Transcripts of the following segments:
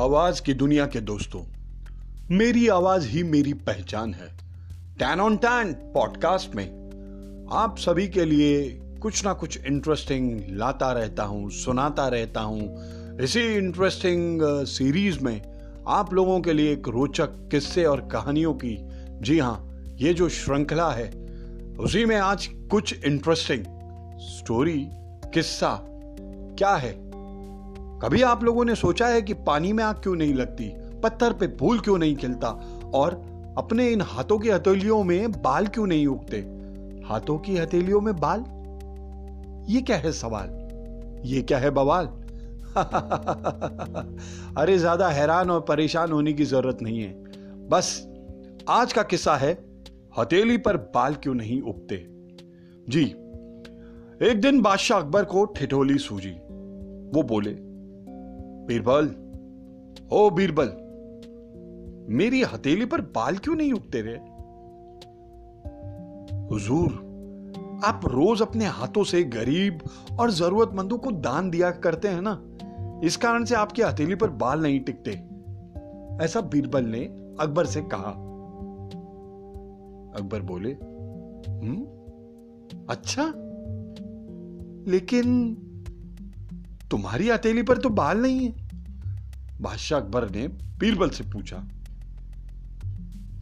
आवाज़ की दुनिया के दोस्तों मेरी आवाज़ ही मेरी पहचान है। टैन ऑन टैन पॉडकास्ट में आप सभी के लिए कुछ ना कुछ इंटरेस्टिंग लाता रहता हूँ सुनाता रहता हूँ। इसी इंटरेस्टिंग सीरीज़ uh, में आप लोगों के लिए एक रोचक किस्से और कहानियों की। जी हाँ ये जो श्रृंखला है उसी में आज कुछ इंटरेस्टिंग स्टोरी किस्सा क्या है? कभी आप लोगों ने सोचा है कि पानी में आग क्यों नहीं लगती, पत्थर पे फूल क्यों नहीं खिलता, और अपने इन हाथों की हथेलियों में बाल क्यों नहीं उगते? हाथों की हथेलियों में बाल? ये क्या है सवाल? ये क्या है बवाल? अरे, ज़्यादा हैरान और परेशान होने की ज़रूरत नहीं है। बस, आज का किस्सा है, हथेली पर बाल क्यों नहीं उगते? जी, एक दिन बादशाह अकबर को ठिठोली सूझी। वो बोले बीरबल, ओ बीरबल, मेरी हथेली पर बाल क्यों नहीं उगते रहे हुजूर, आप रोज अपने हाथों से गरीब और जरूरतमंदों को दान दिया करते हैं ना? इस कारण से आपकी हथेली पर बाल नहीं टिकते। ऐसा बीरबल ने अकबर से कहा। अकबर बोले हम्म अच्छा लेकिन तुम्हारी हथेली पर तो बाल नहीं है। बादशाह अकबर ने बीरबल से पूछा।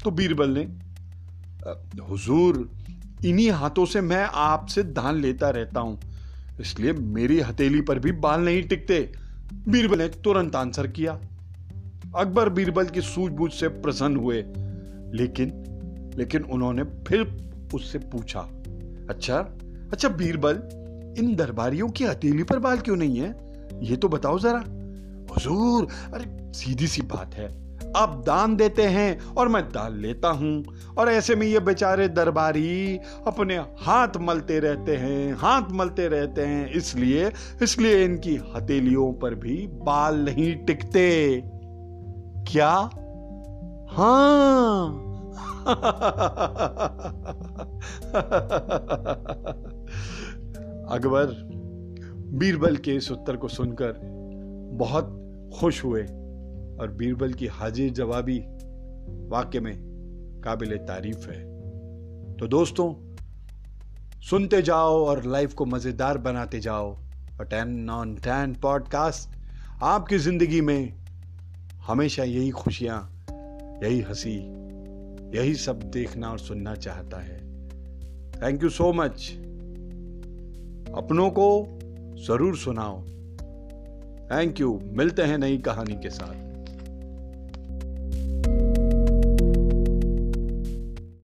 तो बीरबल ने हुजूर, इन्हीं हाथों से मैं आपसे दान लेता रहता हूँ, इसलिए मेरी हथेली पर भी बाल नहीं टिकते। बीरबल ने तुरंत आंसर किया। अकबर बीरबल की सूझबूझ से प्रसन्न हुए, लेकिन लेकिन उन्होंने फिर उससे पूछा अच्छा अच्छा बीरबल इन दरबारियों की हथेली पर बाल क्यों नहीं है? ये तो बताओ जरा। हुजूर, अरे सीधी सी बात है। आप दान देते हैं और मैं दान लेता हूँ। और ऐसे में ये बेचारे दरबारी अपने हाथ मलते रहते हैं, हाथ मलते रहते हैं। इसलिए इसलिए इनकी हथेलियों पर भी बाल नहीं टिकते। क्या? हाँ। अकबर बीरबल के इस उत्तर को सुनकर बहुत खुश हुए और बीरबल की हाजिर जवाबी वाक्य में काबिल तारीफ़ है। तो दोस्तों, सुनते जाओ और लाइफ को मज़ेदार बनाते जाओ। और टेन ऑन टेन पॉडकास्ट आपकी ज़िंदगी में हमेशा यही खुशियाँ, यही हँसी, यही सब देखना और सुनना चाहता है। थैंक यू सो मच अपनों को ज़रूर सुनाओ। थैंक यू मिलते हैं नई कहानी के साथ।